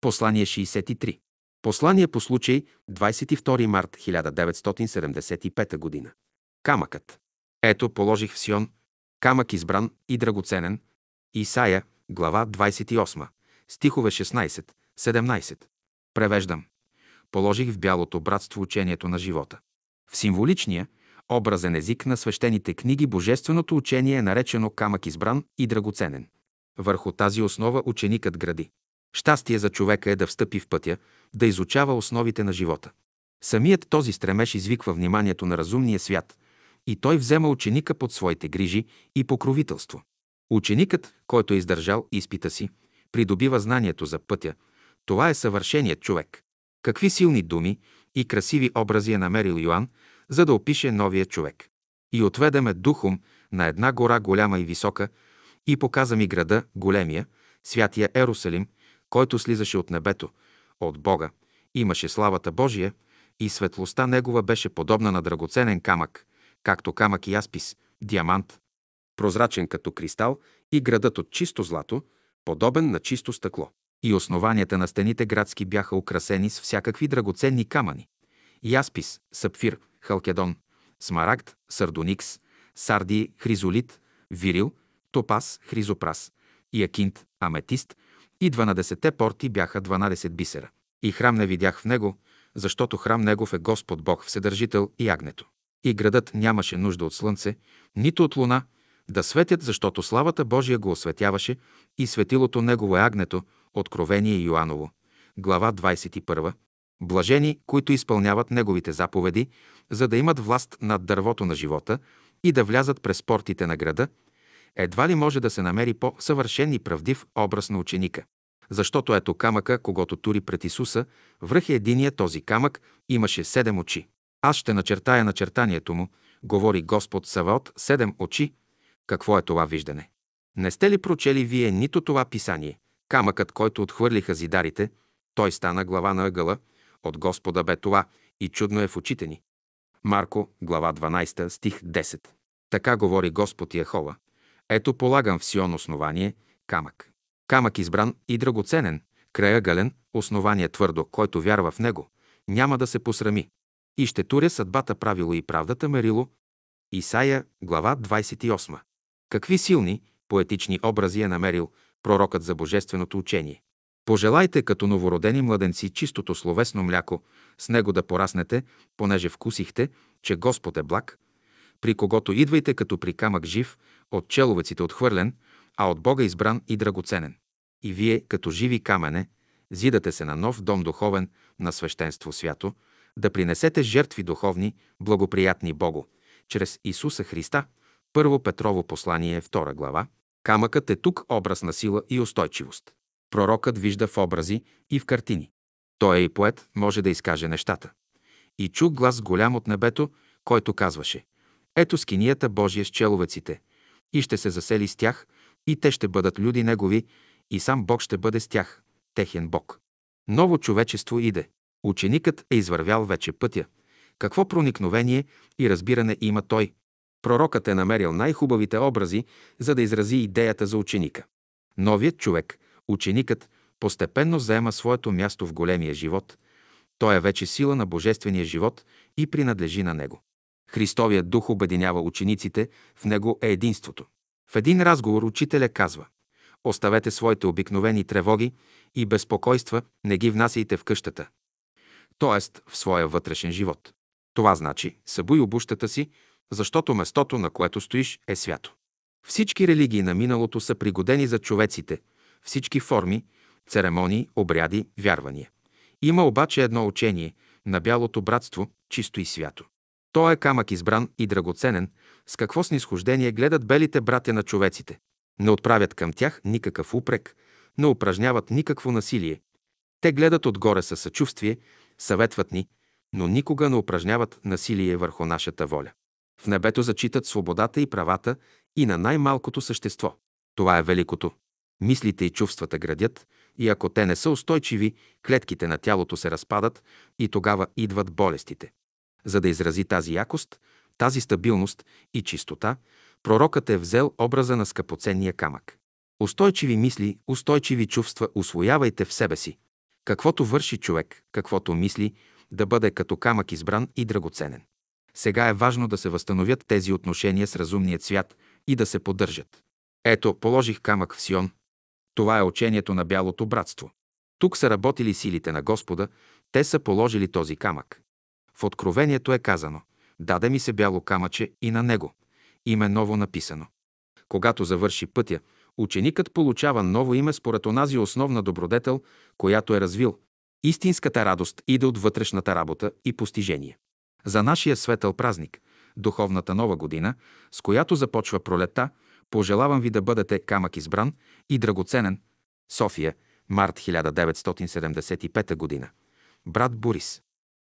Послание 63. Послание по случай 22 март 1975 г. Камъкът. Ето положих в Сион, камък избран и драгоценен. Исаия, глава 28, стихове 16, 17. Превеждам. Положих в бялото братство учението на живота. В символичния, образен език на свещените книги божественото учение е наречено камък избран и драгоценен. Върху тази основа ученикът гради. Щастие за човека е да встъпи в пътя, да изучава основите на живота. Самият този стремеж извиква вниманието на разумния свят и той взема ученика под своите грижи и покровителство. Ученикът, който е издържал изпита си, придобива знанието за пътя. Това е съвършеният човек. Какви силни думи и красиви образи е намерил Йоанн, за да опише новия човек. И отведеме духом на една гора голяма и висока, и показа ми града, големия, святия Ерусалим, който слизаше от небето, от Бога, имаше славата Божия и светлостта негова беше подобна на драгоценен камък, както камък и аспис, диамант, прозрачен като кристал и градът от чисто злато, подобен на чисто стъкло. И основанията на стените градски бяха украсени с всякакви драгоценни камъни. Яспис, сапфир, халкедон, смарагд, сардоникс, сарди, хризолит, вирил, топас, хризопрас, якинт, аметист и дванадесете порти бяха 12 бисера. И храм не видях в него, защото храм негов е Господ Бог, Вседържител и Агнето. И градът нямаше нужда от слънце, нито от луна, да светят, защото славата Божия го осветяваше и светилото негово е Агнето, Откровение Йоаново, глава 21. Блажени, които изпълняват неговите заповеди, за да имат власт над дървото на живота и да влязат през портите на града, едва ли може да се намери по-съвършен и правдив образ на ученика. Защото ето камъка, когато тури пред Исуса, връх е единия този камък имаше седем очи. Аз ще начертая начертанието му, говори Господ Саваот, седем очи. Какво е това виждане? Не сте ли прочели вие нито това писание? Камъкът, който отхвърлиха зидарите, той стана глава на ъгъла, от Господа бе това и чудно е в очите ни. Марко, глава 12, стих 10. Така говори Господ Яхова. Ето полагам в Сион основание, камък. Камък избран и драгоценен, краягълен, основание твърдо, който вярва в него, няма да се посрами. И ще туря съдбата правило и правдата мерило. Исаия, глава 28. Какви силни, поетични образи е намерил пророкът за божественото учение. Пожелайте като новородени младенци чистото словесно мляко, с него да пораснете, понеже вкусихте, че Господ е благ, при когото идвайте като при камък жив, от человеците отхвърлен, а от Бога избран и драгоценен. И вие, като живи камене, зидате се на нов дом духовен, на свещенство свято, да принесете жертви духовни, благоприятни Богу, чрез Исуса Христа. Първо Петрово послание, 2 глава. Камъкът е тук образ на сила и устойчивост. Пророкът вижда в образи и в картини. Той е и поет, може да изкаже нещата. И чух глас голям от небето, който казваше Ето скинията Божия с человеците, и ще се засели с тях, и те ще бъдат люди негови, и сам Бог ще бъде с тях, техен Бог. Ново човечество иде. Ученикът е извървял вече пътя. Какво проникновение и разбиране има той? Пророкът е намерил най-хубавите образи, за да изрази идеята за ученика. Новият човек, ученикът, постепенно заема своето място в големия живот. Той е вече сила на божествения живот и принадлежи на него. Христовият дух обединява учениците, в него е единството. В един разговор учителя казва Оставете своите обикновени тревоги и безпокойства, не ги внасяйте в къщата. Тоест в своя вътрешен живот. Това значи събуй обущата си, защото местото, на което стоиш, е свято. Всички религии на миналото са пригодени за човеците, всички форми, церемонии, обряди, вярвания. Има обаче едно учение на бялото братство, чисто и свято. То е камък избран и драгоценен, с какво снисхождение гледат белите братя на човеците. Не отправят към тях никакъв упрек, не упражняват никакво насилие. Те гледат отгоре със съчувствие, съветват ни, но никога не упражняват насилие върху нашата воля. В небето зачитат свободата и правата и на най-малкото същество. Това е великото. Мислите и чувствата градят, и ако те не са устойчиви, клетките на тялото се разпадат и тогава идват болестите. За да изрази тази якост, тази стабилност и чистота, пророкът е взел образа на скъпоценния камък. Устойчиви мисли, устойчиви чувства освоявайте в себе си. Каквото върши човек, каквото мисли, да бъде като камък избран и драгоценен. Сега е важно да се възстановят тези отношения с разумният свят и да се поддържат. Ето, положих камък в Сион. Това е учението на бялото братство. Тук са работили силите на Господа, те са положили този камък. В Откровението е казано «Даде ми се бяло камъче и на него, име ново написано». Когато завърши пътя, ученикът получава ново име според онази основна добродетел, която е развил. Истинската радост иде от вътрешната работа и постижение. За нашия светъл празник, духовната нова година, с която започва пролета, пожелавам ви да бъдете камък избран и драгоценен. София, март 1975 година. Брат Борис.